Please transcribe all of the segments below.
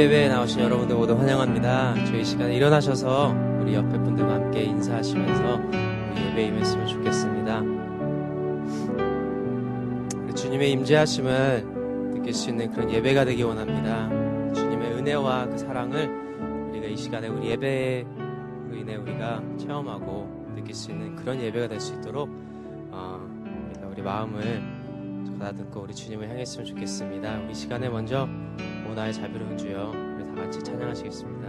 예배에 나오신 여러분들 모두 환영합니다. 저희 시간에 일어나셔서 우리 옆에 분들과 함께 인사하시면서 우리 예배에 임했으면 좋겠습니다. 주님의 임재하심을 느낄 수 있는 그런 예배가 되기 원합니다. 주님의 은혜와 그 사랑을 우리가 이 시간에 우리 예배로 인해 우리가 체험하고 느낄 수 있는 그런 예배가 될 수 있도록 어, 우리 마음을 가다듬고 우리 주님을 향했으면 좋겠습니다. 우리 시간에 먼저 오 나의 자비로운 주여 우리 다 같이 찬양하시겠습니다.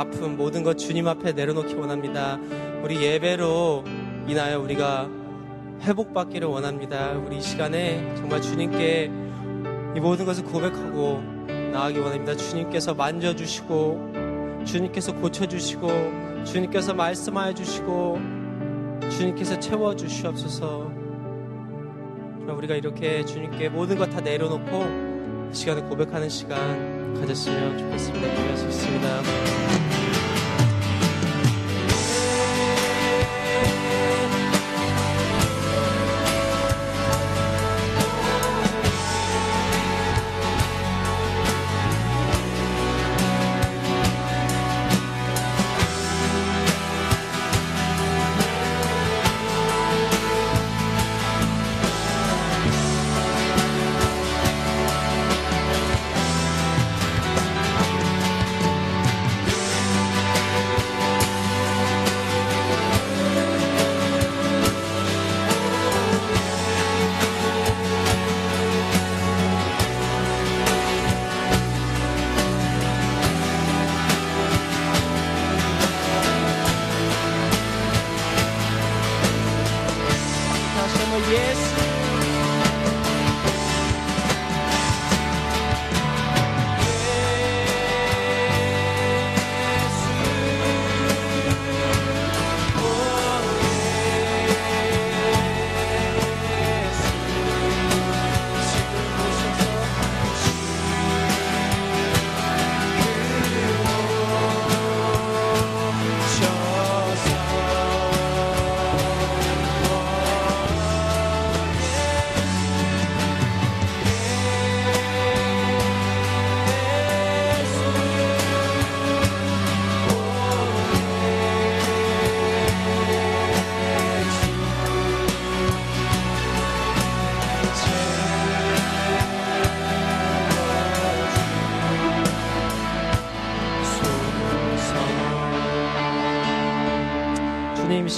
아픔, 모든 것 주님 앞에 내려놓기 원합니다. 우리 예배로 인하여 우리가 회복받기를 원합니다. 우리 이 시간에 정말 주님께 이 모든 것을 고백하고 나가기 원합니다. 주님께서 만져주시고, 주님께서 고쳐주시고, 주님께서 말씀하여 주시고, 주님께서 채워주시옵소서. 우리가 이렇게 주님께 모든 것 다 내려놓고 이 시간에 고백하는 시간 가졌으면 좋겠습니다. 기도할 수 있습니다.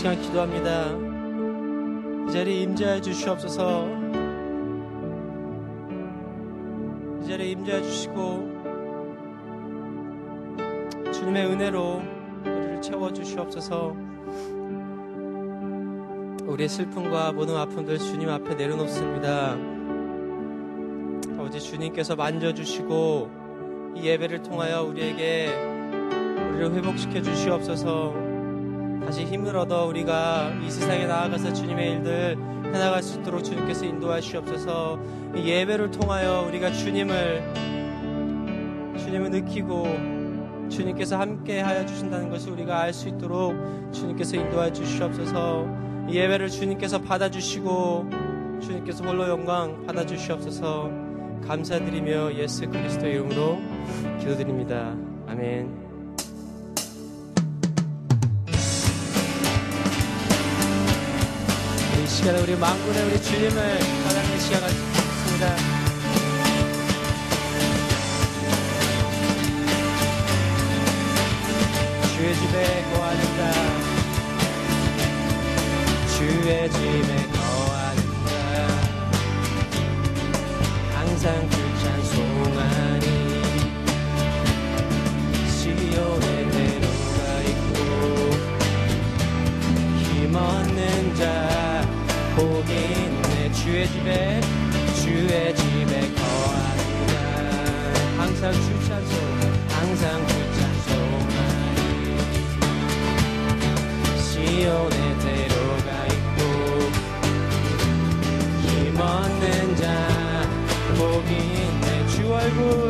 시간 기도합니다. 이 자리에 임재해 주시옵소서. 이 자리에 임재해 주시고 주님의 은혜로 우리를 채워 주시옵소서. 우리의 슬픔과 모든 아픔들 주님 앞에 내려놓습니다. 아버지 주님께서 만져주시고 이 예배를 통하여 우리에게 우리를 회복시켜 주시옵소서. 다시 힘을 얻어 우리가 이 세상에 나아가서 주님의 일들 해나갈 수 있도록 주님께서 인도하시옵소서 이 예배를 통하여 우리가 주님을 주님을 느끼고 주님께서 함께 하여 주신다는 것을 우리가 알 수 있도록 주님께서 인도하여 주시옵소서 이 예배를 주님께서 받아주시고 주님께서 홀로 영광 받아주시옵소서 감사드리며 예수 그리스도 이름으로 기도드립니다. 아멘. 시간에 우리 망군의 우리 주님을 사랑의 시간을 갖습니다. 주의 집에 거하는 자 주의 집에 집에 주의 집에 거하리라 항상 주 찬송 항상 주 찬송하리 시온에 데려가 있고 힘없는 자 복이 있네. 주 얼굴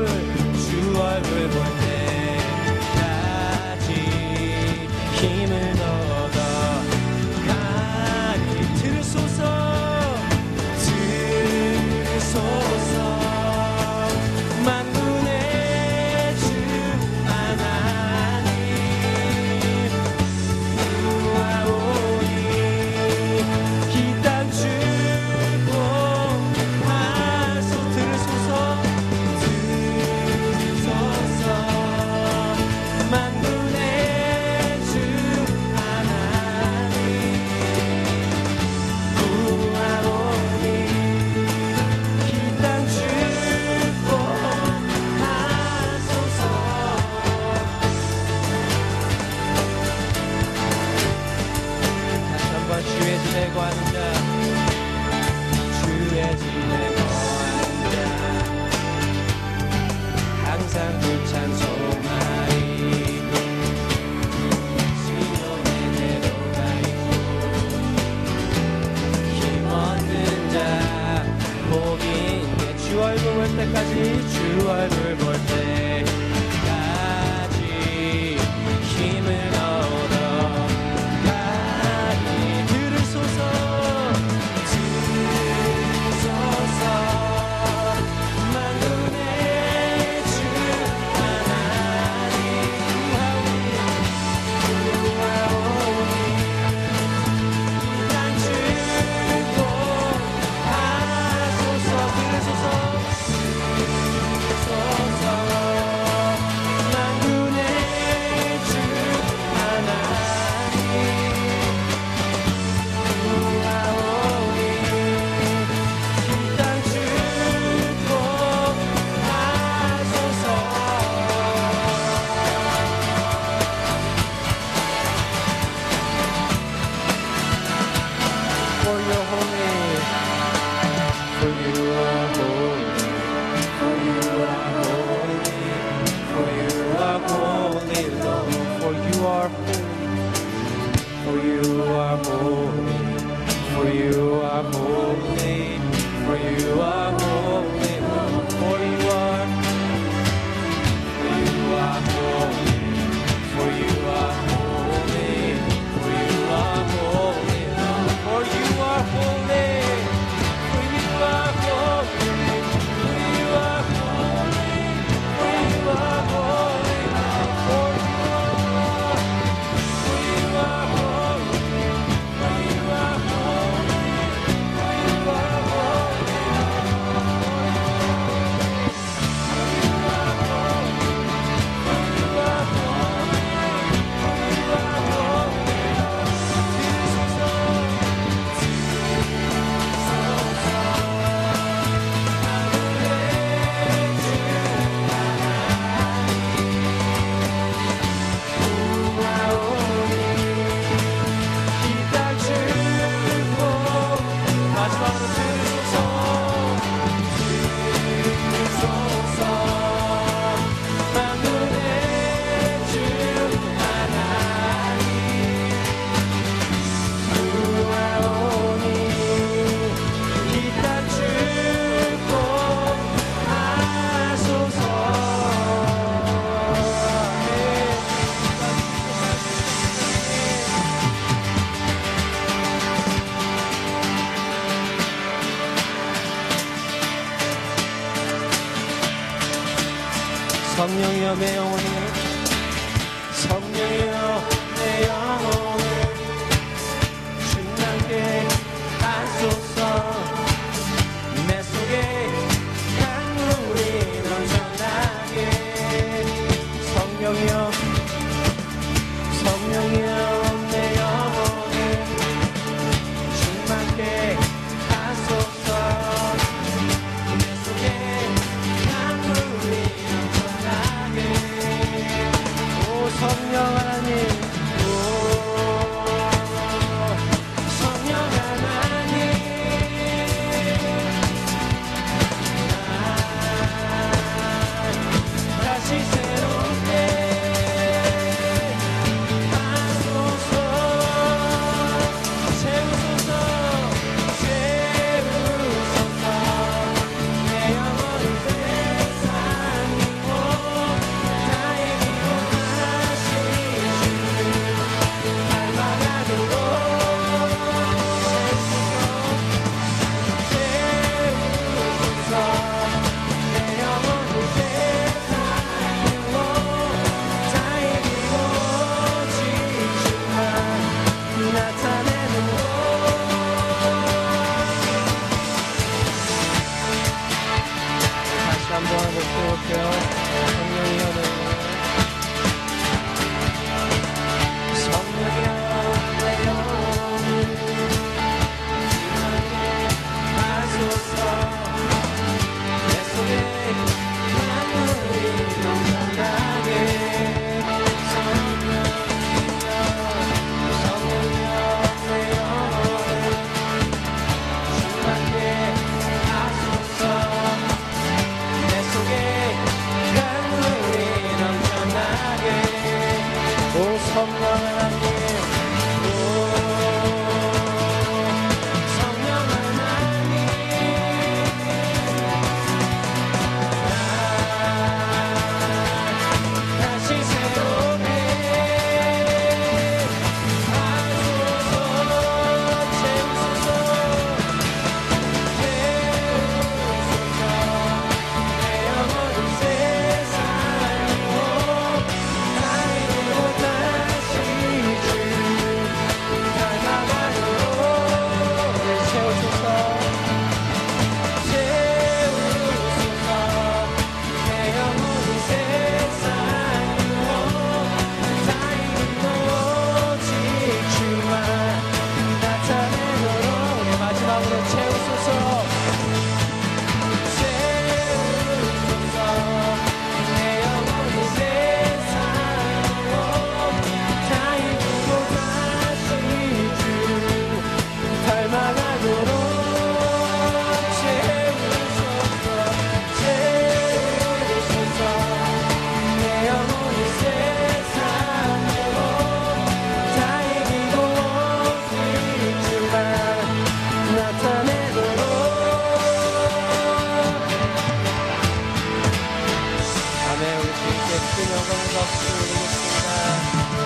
박수 드리겠습니다.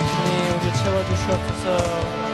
주님 우리 채워주시옵소서.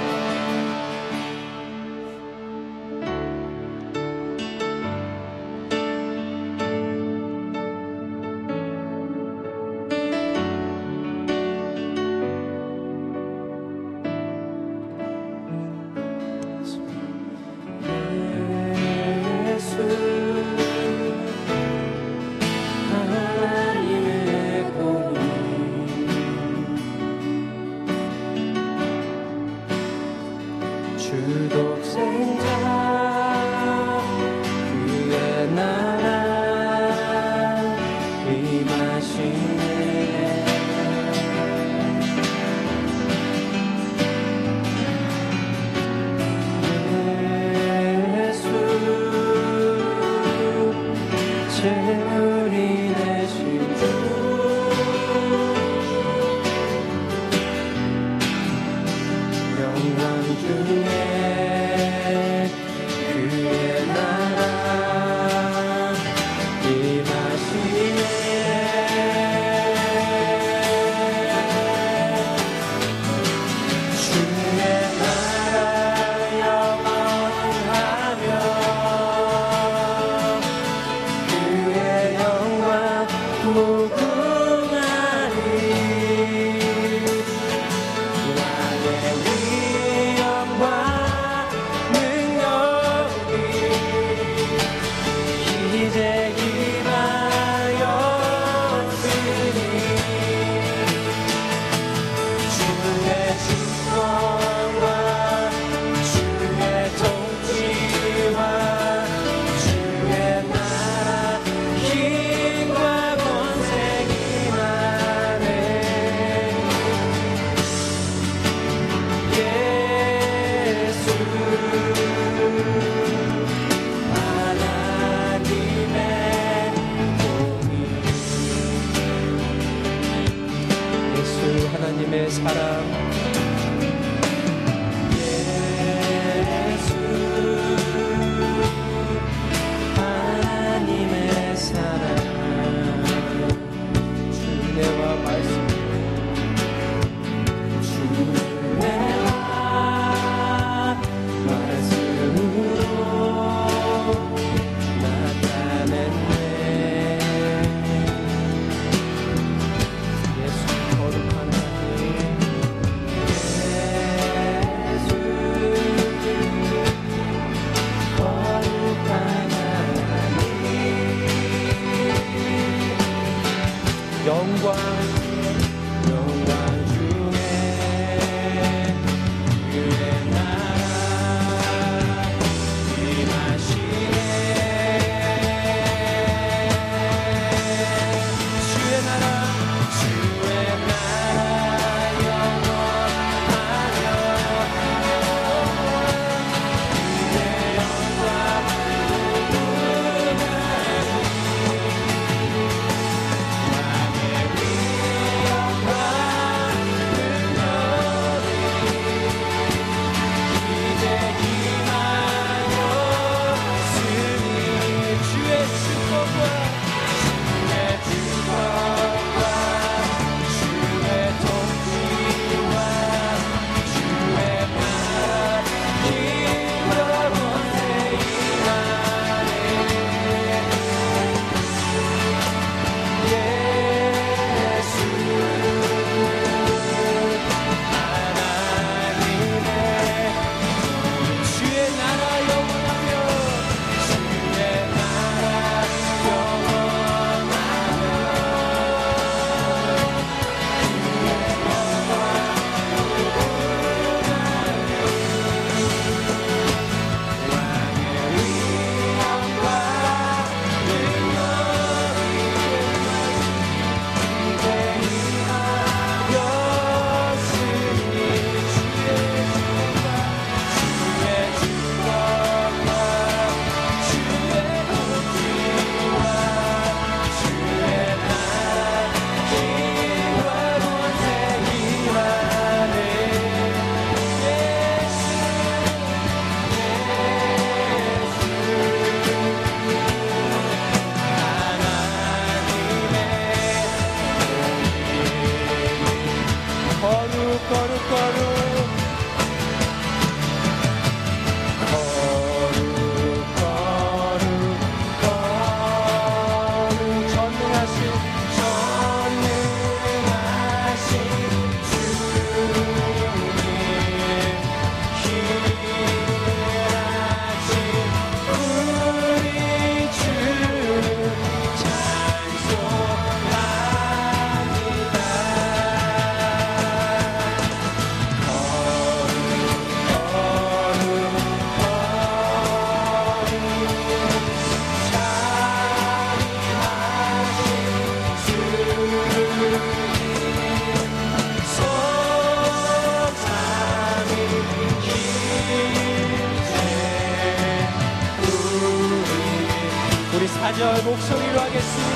목소리로 하겠습니다.